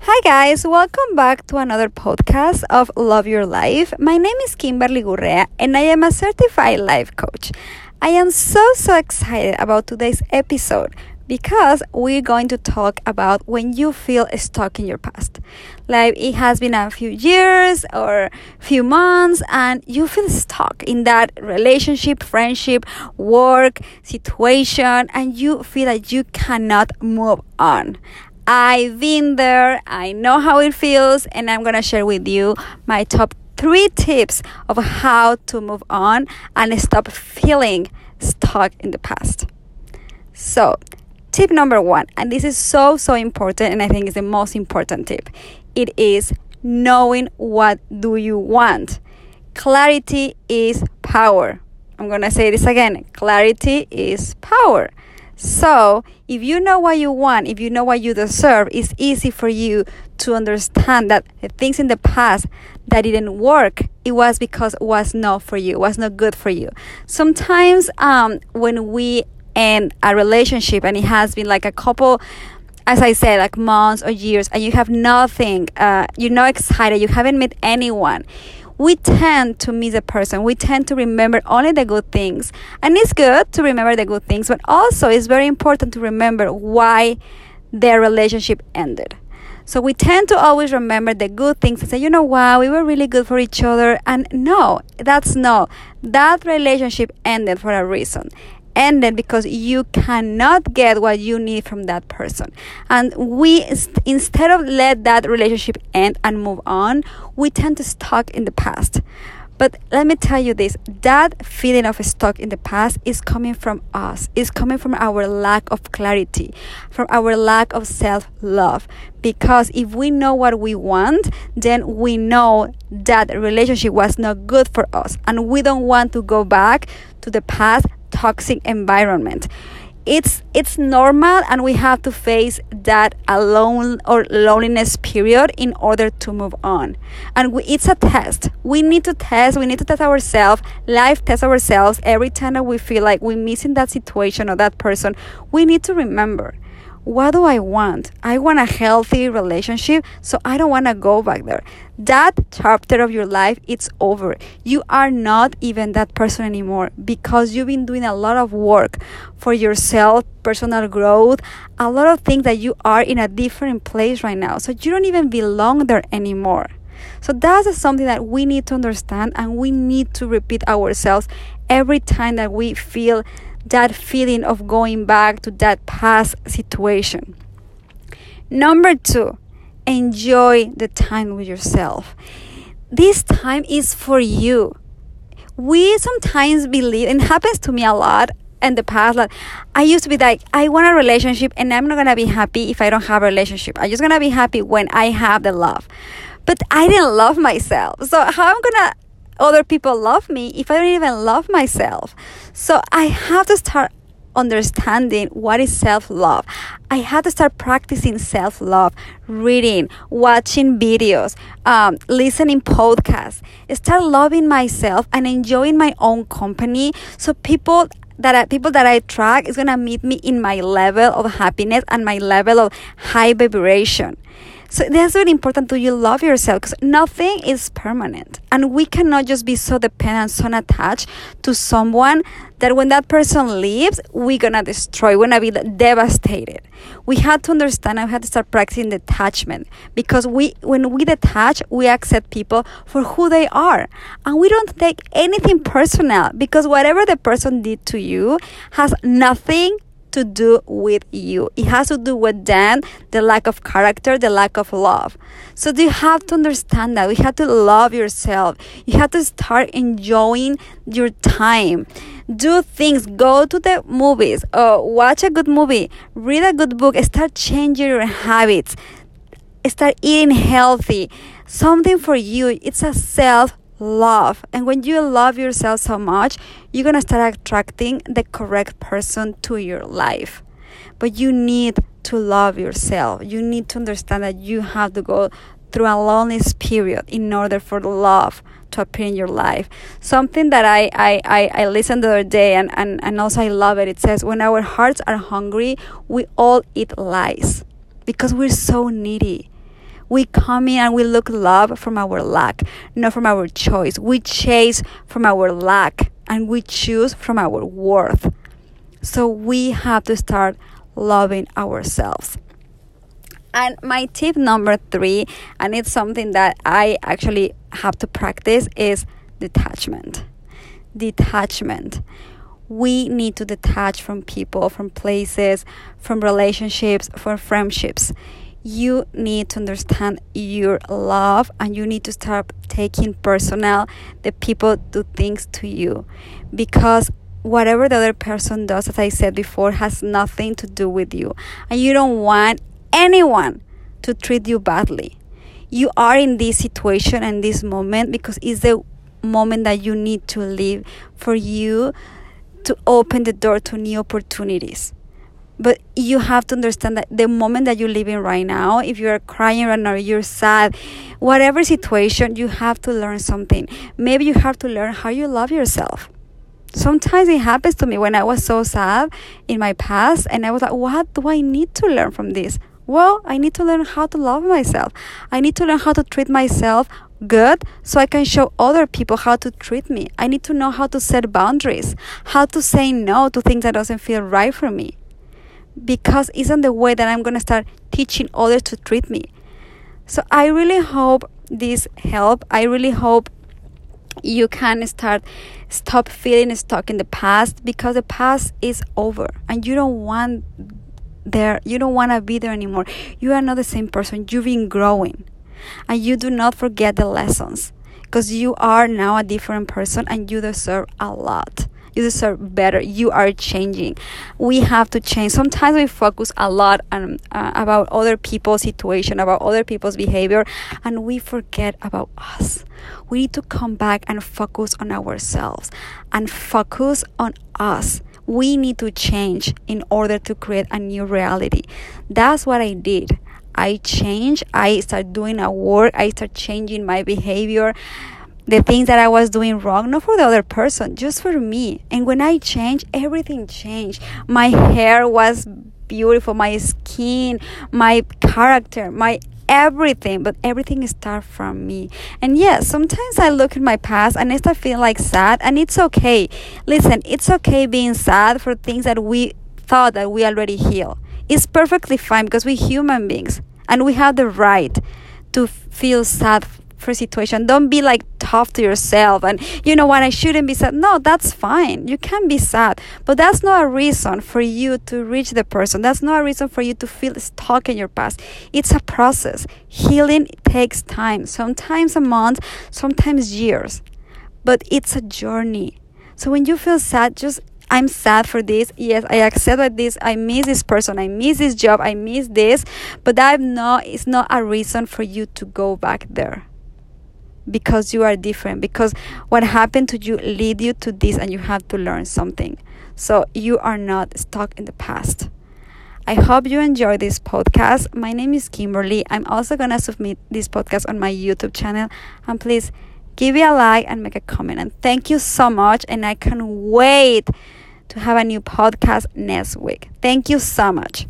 Hi, guys, welcome back to another podcast of Love Your Life. My name is Kimberly Gurrea, and I am a certified life coach. I am so, so excited about today's episode because we're going to talk about when you feel stuck in your past. Like it has been a few years or few months and you feel stuck in that relationship, friendship, work, situation and you feel that you cannot move on. I've been there, I know how it feels, and I'm gonna share with you my top three tips of how to move on and stop feeling stuck in the past. So, tip number one, and this is so, so important, and I think is the most important tip it is knowing what do you want. Clarity is power. I'm gonna say this again clarity is power. So, if you know what you want, if you know what you deserve, it's easy for you to understand that the things in the past that didn't work, it was because it was not for you, was not good for you. Sometimes, um, when we end a relationship and it has been like a couple, as I said, like months or years, and you have nothing, uh, you're not excited, you haven't met anyone we tend to miss a person. We tend to remember only the good things. And it's good to remember the good things, but also it's very important to remember why their relationship ended. So we tend to always remember the good things and say, you know what, we were really good for each other. And no, that's no. That relationship ended for a reason ended because you cannot get what you need from that person. And we instead of let that relationship end and move on we tend to stuck in the past. But let me tell you this that feeling of stuck in the past is coming from us, is coming from our lack of clarity, from our lack of self love. Because if we know what we want, then we know that relationship was not good for us, and we don't want to go back to the past toxic environment. It's it's normal and we have to face that alone or loneliness period in order to move on. And we, it's a test. We need to test we need to test ourselves life test ourselves every time that we feel like we're missing that situation or that person. We need to remember what do I want? I want a healthy relationship, so I don't want to go back there. That chapter of your life, it's over. You are not even that person anymore because you've been doing a lot of work for yourself, personal growth, a lot of things that you are in a different place right now. So you don't even belong there anymore. So that's something that we need to understand and we need to repeat ourselves every time that we feel that feeling of going back to that past situation. Number two, enjoy the time with yourself. This time is for you. We sometimes believe, and happens to me a lot in the past, that I used to be like, I want a relationship and I'm not gonna be happy if I don't have a relationship. I'm just gonna be happy when I have the love. But I didn't love myself. So how I'm gonna other people love me if I don't even love myself? So I have to start understanding what is self love. I have to start practicing self love, reading, watching videos, um, listening podcasts, start loving myself and enjoying my own company. So people that I, people that I track is gonna meet me in my level of happiness and my level of high vibration. So that's really important to you love yourself because nothing is permanent. And we cannot just be so dependent, so attached to someone that when that person leaves, we're gonna destroy, we're gonna be devastated. We have to understand and we have to start practicing detachment because we when we detach, we accept people for who they are. And we don't take anything personal because whatever the person did to you has nothing to do with you. It has to do with then the lack of character, the lack of love. So you have to understand that. You have to love yourself. You have to start enjoying your time. Do things. Go to the movies. Or watch a good movie. Read a good book. Start changing your habits. Start eating healthy. Something for you. It's a self love. And when you love yourself so much, you're going to start attracting the correct person to your life. But you need to love yourself. You need to understand that you have to go through a loneliness period in order for love to appear in your life. Something that I, I, I, I listened the other day and, and, and also I love it. It says, when our hearts are hungry, we all eat lies because we're so needy We come in and we look love from our lack, not from our choice. We chase from our lack and we choose from our worth. So we have to start loving ourselves. And my tip number three, and it's something that I actually have to practice, is detachment. Detachment. We need to detach from people, from places, from relationships, from friendships. You need to understand your love and you need to start taking personal the people do things to you because whatever the other person does, as I said before, has nothing to do with you. And you don't want anyone to treat you badly. You are in this situation and this moment because it's the moment that you need to live for you to open the door to new opportunities. But you have to understand that the moment that you're living right now, if you're crying right now, you're sad, whatever situation, you have to learn something. Maybe you have to learn how you love yourself sometimes it happens to me when I was so sad in my past, and I was like, what do I need to learn from this? Well, I need to learn how to love myself. I need to learn how to treat myself good so I can show other people how to treat me. I need to know how to set boundaries, how to say no to things that doesn't feel right for me. Because isn't the way that I'm going to start teaching others to treat me. So I really hope this help. I really hope you can start stop feeling stuck in the past because the past is over and you don't want there you don't want to be there anymore you are not the same person you've been growing and you do not forget the lessons because you are now a different person and you deserve a lot you deserve better you are changing. We have to change. Sometimes we focus a lot on uh, about other people's situation about other people's behavior and we forget about us. We need to come back and focus on ourselves and focus on us. We need to change in order to create a new reality. That's what i did. I changed. I started doing a work. I started changing my behavior the things that I was doing wrong, not for the other person, just for me. And when I changed, everything changed. My hair was beautiful, my skin, my character, my everything, but everything starts from me. And yes, sometimes I look at my past and I start feeling like sad, and it's okay. Listen, it's okay being sad for things that we thought that we already healed. It's perfectly fine because we're human beings and we have the right to feel sad for situation. Don't be like tough to yourself and you know what I shouldn't be sad. No, that's fine. You can be sad, but that's not a reason for you to reach the person. That's not a reason for you to feel stuck in your past. It's a process. Healing takes time. Sometimes a month, sometimes years. But it's a journey. So when you feel sad, just I'm sad for this. Yes, I accept this. I miss this person. I miss this job. I miss this. But that not it's not a reason for you to go back there because you are different because what happened to you lead you to this and you have to learn something. So you are not stuck in the past. I hope you enjoy this podcast. My name is kimberly. I'm also going to submit this podcast on my youtube channel. And please give me a like and make a comment. And thank you so much. And i can't wait to have a new podcast next week. Thank you so much